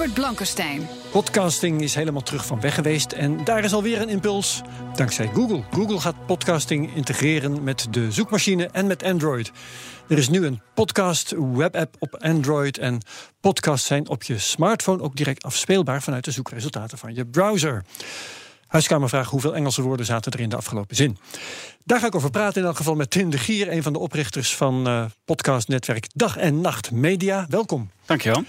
Herbert Blankenstein. Podcasting is helemaal terug van weg geweest en daar is alweer een impuls dankzij Google. Google gaat podcasting integreren met de zoekmachine en met Android. Er is nu een podcast webapp op Android en podcasts zijn op je smartphone ook direct afspeelbaar vanuit de zoekresultaten van je browser. Huiskamervraag: hoeveel Engelse woorden zaten er in de afgelopen zin? Daar ga ik over praten in elk geval met Tim de Gier, een van de oprichters van uh, podcastnetwerk Dag en Nacht Media. Welkom. Dankjewel.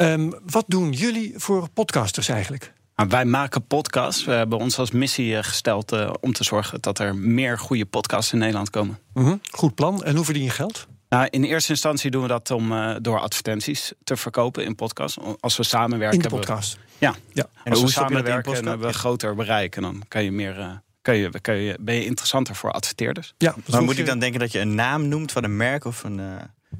Um, wat doen jullie voor podcasters eigenlijk? Nou, wij maken podcasts. We hebben ons als missie gesteld uh, om te zorgen dat er meer goede podcasts in Nederland komen. Mm -hmm. Goed plan. En hoe verdien je geld? Nou, in eerste instantie doen we dat om uh, door advertenties te verkopen in podcasts. Als we samenwerken. In de podcast? We, ja. ja. En als we samenwerken en hebben we groter bereik. En dan kan je meer. Uh, kan je, kan je, ben je interessanter voor adverteerders. Ja, maar moet je... ik dan denken dat je een naam noemt van een merk of een. Uh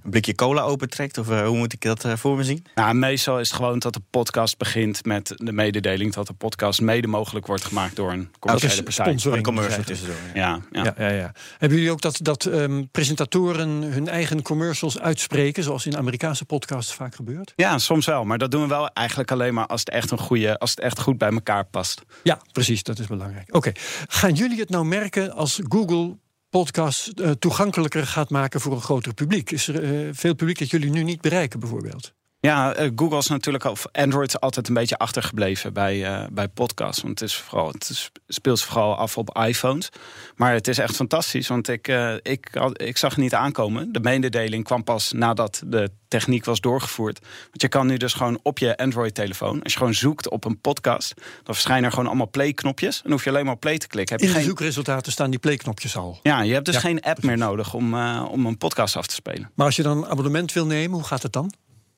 een blikje cola opentrekt? Of uh, hoe moet ik dat uh, voor me zien? Nou, meestal is het gewoon dat de podcast begint met de mededeling dat de podcast mede mogelijk wordt gemaakt door een commerciële partij. Een commercial tussendoor. Ja. Ja, ja. ja, ja, Hebben jullie ook dat, dat um, presentatoren hun eigen commercials uitspreken, zoals in Amerikaanse podcasts vaak gebeurt? Ja, soms wel. Maar dat doen we wel eigenlijk alleen maar als het echt een goede, als het echt goed bij elkaar past. Ja, precies. Dat is belangrijk. Oké. Okay. Gaan jullie het nou merken als Google podcast uh, toegankelijker gaat maken voor een groter publiek? Is er uh, veel publiek dat jullie nu niet bereiken, bijvoorbeeld? Ja, uh, Google is natuurlijk of Android is altijd een beetje achtergebleven bij, bij podcasts. Want het, is vooral, het speelt vooral af op iPhones. Maar het is echt fantastisch, want ik, ik, ik zag het niet aankomen. De mededeling kwam pas nadat de techniek was doorgevoerd. Want je kan nu dus gewoon op je Android-telefoon, als je gewoon zoekt op een podcast, dan verschijnen er gewoon allemaal play-knopjes. En hoef je alleen maar op play te klikken. Heb In je de geen... zoekresultaten staan die play-knopjes al. Ja, je hebt dus ja, geen app meer nodig om, uh, om een podcast af te spelen. Maar als je dan een abonnement wil nemen, hoe gaat het dan?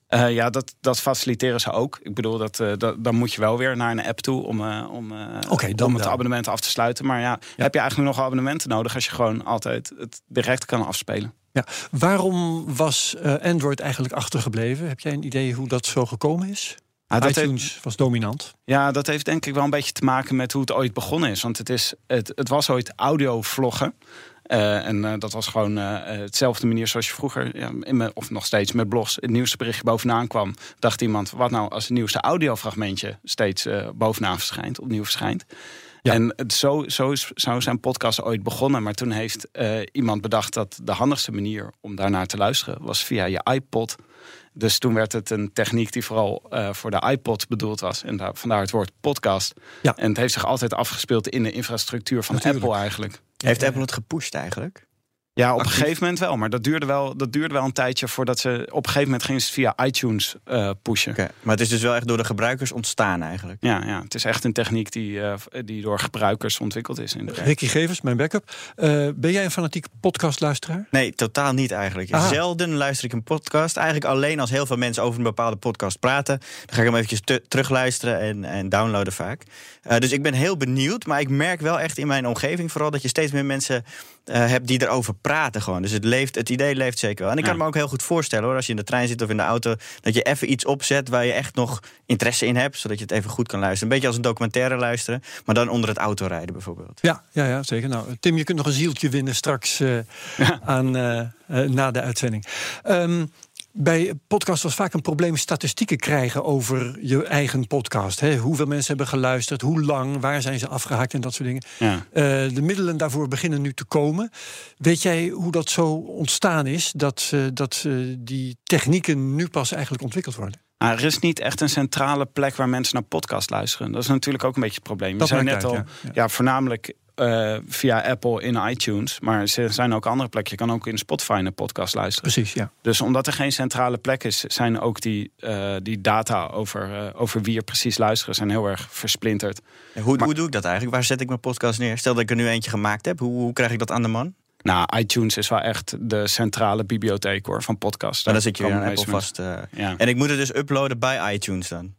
Uh, ja, dat, dat faciliteren ze ook. Ik bedoel, dat, uh, dat, dan moet je wel weer naar een app toe om, uh, om, okay, dan om het abonnement af te sluiten. Maar ja, ja, heb je eigenlijk nog abonnementen nodig als je gewoon altijd het direct kan afspelen? Ja. Waarom was Android eigenlijk achtergebleven? Heb jij een idee hoe dat zo gekomen is? Ah, dat iTunes heeft, was dominant. Ja, dat heeft denk ik wel een beetje te maken met hoe het ooit begonnen is. Want het, is, het, het was ooit audiovloggen. Uh, en uh, dat was gewoon uh, hetzelfde manier zoals je vroeger, ja, in me, of nog steeds met blogs, het nieuwste berichtje bovenaan kwam. Dacht iemand, wat nou als het nieuwste audiofragmentje steeds bovenaan verschijnt, opnieuw verschijnt. Ja. En zo, zo, is, zo zijn podcasts ooit begonnen. Maar toen heeft iemand bedacht dat de handigste manier om daarnaar te luisteren was via je iPod. Dus toen werd het een techniek die vooral uh, voor de iPod bedoeld was. En daar, vandaar het woord podcast. Ja. En het heeft zich altijd afgespeeld in de infrastructuur van Natuurlijk. Apple eigenlijk. Heeft Apple het gepusht eigenlijk? Ja, op een gegeven moment wel. Maar dat duurde wel, dat duurde wel een tijdje voordat ze... Op een gegeven moment gingen ze het via iTunes uh, pushen. Okay. Maar het is dus wel echt door de gebruikers ontstaan eigenlijk? Ja, ja het is echt een techniek die, uh, die door gebruikers ontwikkeld is. In Ricky Gevers, mijn backup. Uh, ben jij een fanatiek podcastluisteraar? Nee, totaal niet eigenlijk. Aha. Zelden luister ik een podcast. Eigenlijk alleen als heel veel mensen over een bepaalde podcast praten. Dan ga ik hem eventjes terugluisteren en, en downloaden vaak. dus ik ben heel benieuwd. Maar ik merk wel echt in mijn omgeving vooral... dat je steeds meer mensen hebt die erover praten gewoon. Dus het, leeft, het idee leeft zeker wel. En ik kan ja. me ook heel goed voorstellen hoor, als je in de trein zit of in de auto, dat je even iets opzet waar je echt nog interesse in hebt, zodat je het even goed kan luisteren. Een beetje als een documentaire luisteren, maar dan onder het autorijden bijvoorbeeld. Ja, ja, ja zeker. Nou, Tim, je kunt nog een zieltje winnen straks uh, ja. aan, uh, uh, na de uitzending. Um, bij podcast was vaak een probleem statistieken krijgen over je eigen podcast. Hè? Hoeveel mensen hebben geluisterd, hoe lang, waar zijn ze afgehaakt en dat soort dingen. Ja. Uh, de middelen daarvoor beginnen nu te komen. Weet jij hoe dat zo ontstaan is, dat, uh, dat uh, die technieken nu pas eigenlijk ontwikkeld worden? Nou, er is niet echt een centrale plek waar mensen naar podcast luisteren. Dat is natuurlijk ook een beetje het probleem. Dat Je zei net uit, al, ja. ja. ja. voornamelijk eh, via Apple in iTunes. Maar er zijn ook andere plekken. Je kan ook in Spotify een podcast luisteren. Precies, ja. Dus omdat er geen centrale plek is, zijn ook die, uh, die data over, uh, over wie er precies luisteren, zijn heel erg versplinterd. hoe, maar, hoe doe ik dat eigenlijk? Waar zet ik mijn podcast neer? Stel dat ik er nu eentje gemaakt heb, hoe, hoe krijg ik dat aan de man? Nou, iTunes is wel echt de centrale bibliotheek hoor, van podcasts. Maar dan zit je weer aan Apple vast. Uh, ja. En ik moet het dus uploaden bij iTunes dan?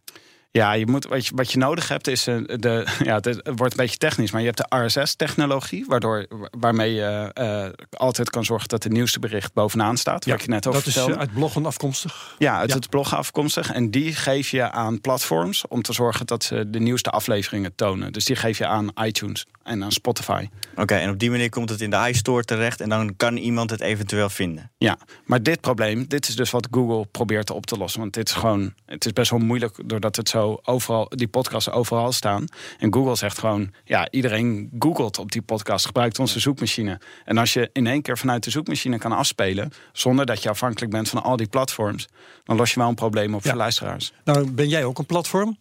Ja, je moet, wat, je, wat je nodig hebt is uh, de. Ja, het, wordt een beetje technisch, maar je hebt de RSS-technologie, waardoor waarmee je uh, altijd kan zorgen dat het nieuwste bericht bovenaan staat. Ja, wat je net over dat vertelde. is uit bloggen afkomstig. Ja, uit ja. het bloggen afkomstig. En die geef je aan platforms om te zorgen dat ze de nieuwste afleveringen tonen. Dus die geef je aan iTunes en aan Spotify. Oké, okay, en op die manier komt het in de iStore terecht en dan kan iemand het eventueel vinden. Ja, maar dit probleem, dit is dus wat Google probeert op te lossen. Want dit is gewoon, het is best wel moeilijk doordat het zo overal, die podcasts overal staan. En Google zegt gewoon, ja, iedereen googelt op die podcast, gebruikt onze zoekmachine. En als je in één keer vanuit de zoekmachine kan afspelen, zonder dat je afhankelijk bent van al die platforms, dan los je wel een probleem op ja. voor luisteraars. Nou, ben jij ook een platform?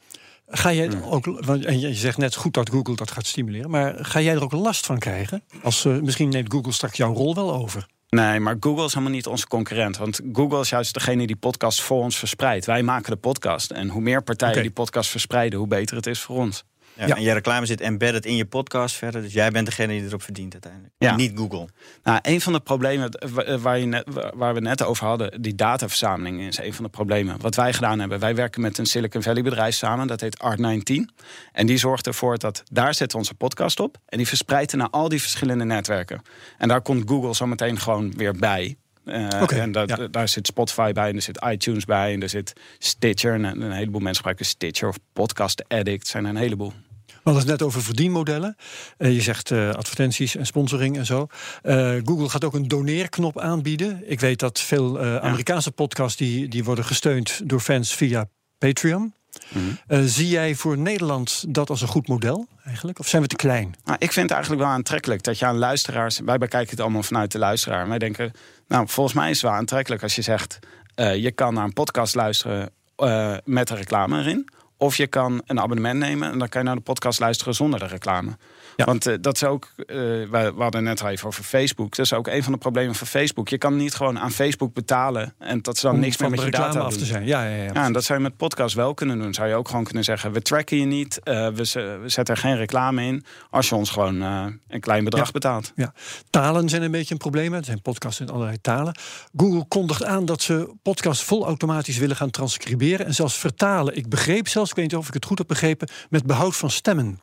Ga jij ook, en je zegt net goed dat Google dat gaat stimuleren, maar ga jij er ook last van krijgen? Als, uh, misschien neemt Google straks jouw rol wel over. Nee, maar Google is helemaal niet onze concurrent. Want Google is juist degene die podcast voor ons verspreidt. Wij maken de podcast. En hoe meer partijen okay. die podcast verspreiden, hoe beter het is voor ons. Ja, ja. En je reclame zit embedded in je podcast verder. Dus jij bent degene die erop verdient uiteindelijk. Ja. Niet Google. Nou, een van de problemen waar, je net, waar we net over hadden, die dataverzameling is een van de problemen. Wat wij gedaan hebben, wij werken met een Silicon Valley bedrijf samen, dat heet Art19. En die zorgt ervoor dat daar zetten onze podcast op. En die verspreidt naar al die verschillende netwerken. En daar komt Google zo meteen gewoon weer bij. Uh, okay, en dat, ja. daar zit Spotify bij, en er zit iTunes bij, en er zit Stitcher. En een, een heleboel mensen gebruiken Stitcher of Podcast Addict. zijn er een heleboel. We hadden het net over verdienmodellen. Uh, je zegt uh, advertenties en sponsoring en zo. Uh, Google gaat ook een doneerknop aanbieden. Ik weet dat veel Amerikaanse podcasts die, die worden gesteund door fans via Patreon. Mm -hmm. zie jij voor Nederland dat als een goed model eigenlijk? Of zijn we te klein? Nou, ik vind het eigenlijk wel aantrekkelijk dat je aan luisteraars... Wij bekijken het allemaal vanuit de luisteraar. En wij denken, nou, volgens mij is het wel aantrekkelijk als je zegt... je kan naar een podcast luisteren met een reclame erin... Of je kan een abonnement nemen en dan kan je naar de podcast luisteren zonder de reclame. Ja. Want uh, dat is ook, uh, we, we hadden net al even over Facebook. Dat is ook een van de problemen van Facebook. Je kan niet gewoon aan Facebook betalen en dat ze dan Om niks meer met je data af te zijn. Ja, ja, ja, ja, en dat zou je met podcast wel kunnen doen. Zou je ook gewoon kunnen zeggen: we tracken je niet, uh, we, we, zetten er geen reclame in. Als je ons gewoon een klein bedrag ja. betaalt. Ja. Talen zijn een beetje een probleem. Er zijn podcasts in allerlei talen. Google kondigt aan dat ze podcasts vol automatisch willen gaan transcriberen en zelfs vertalen. Ik begreep zelfs, ik weet niet of ik het goed heb begrepen, met behoud van stemmen.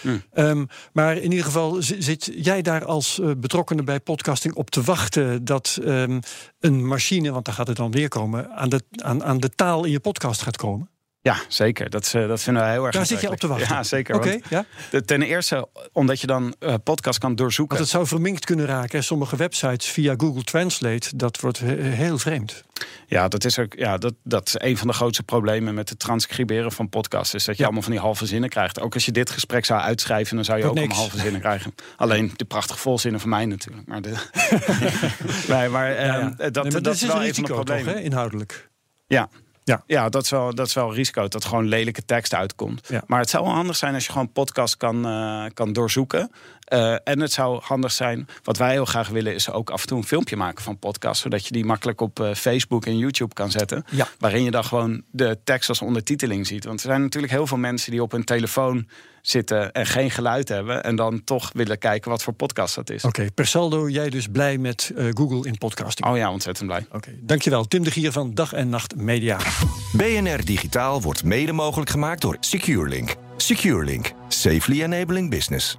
Hmm. Um, maar in ieder geval zit jij daar als uh, betrokkenen bij podcasting op te wachten dat um, een machine, want daar gaat het dan weer komen, aan de, aan, aan de taal in je podcast gaat komen? Ja, zeker. Dat, uh, dat vinden wij heel erg Daar zit je op te wachten? Ja, zeker. Oké, okay, ja? De, ten eerste omdat je dan uh, podcast kan doorzoeken. Want het zou verminkt kunnen raken. Sommige websites via Google Translate, dat wordt heel vreemd. Ja, dat is, ook, ja dat, dat is een van de grootste problemen met het transcriberen van podcasts. Is dat je ja. allemaal van die halve zinnen krijgt. Ook als je dit gesprek zou uitschrijven, dan zou je dat ook allemaal halve zinnen krijgen. Alleen de prachtige volzinnen van mij natuurlijk. Maar, de... nee, maar, ja, ja. Dat, nee, maar dat, dat is wel een een van de risico, problemen. toch, hè, inhoudelijk? Ja. Ja, ja dat, is wel, dat is wel een risico. Dat gewoon lelijke tekst uitkomt. Ja. Maar het zou wel handig zijn als je gewoon podcast kan, uh, kan doorzoeken. Uh, en het zou handig zijn, wat wij heel graag willen, is ook af en toe een filmpje maken van podcast. Zodat je die makkelijk op uh, Facebook en YouTube kan zetten. Ja. Waarin je dan gewoon de tekst als ondertiteling ziet. Want er zijn natuurlijk heel veel mensen die op hun telefoon zitten en geen geluid hebben. En dan toch willen kijken wat voor podcast dat is. Oké, okay, per saldo, jij dus blij met uh, Google in podcasting? Oh ja, ontzettend blij. Oké, okay, dankjewel. Tim de Gier van Dag en Nacht Media. BNR Digitaal wordt mede mogelijk gemaakt door SecureLink. SecureLink. Safely enabling business.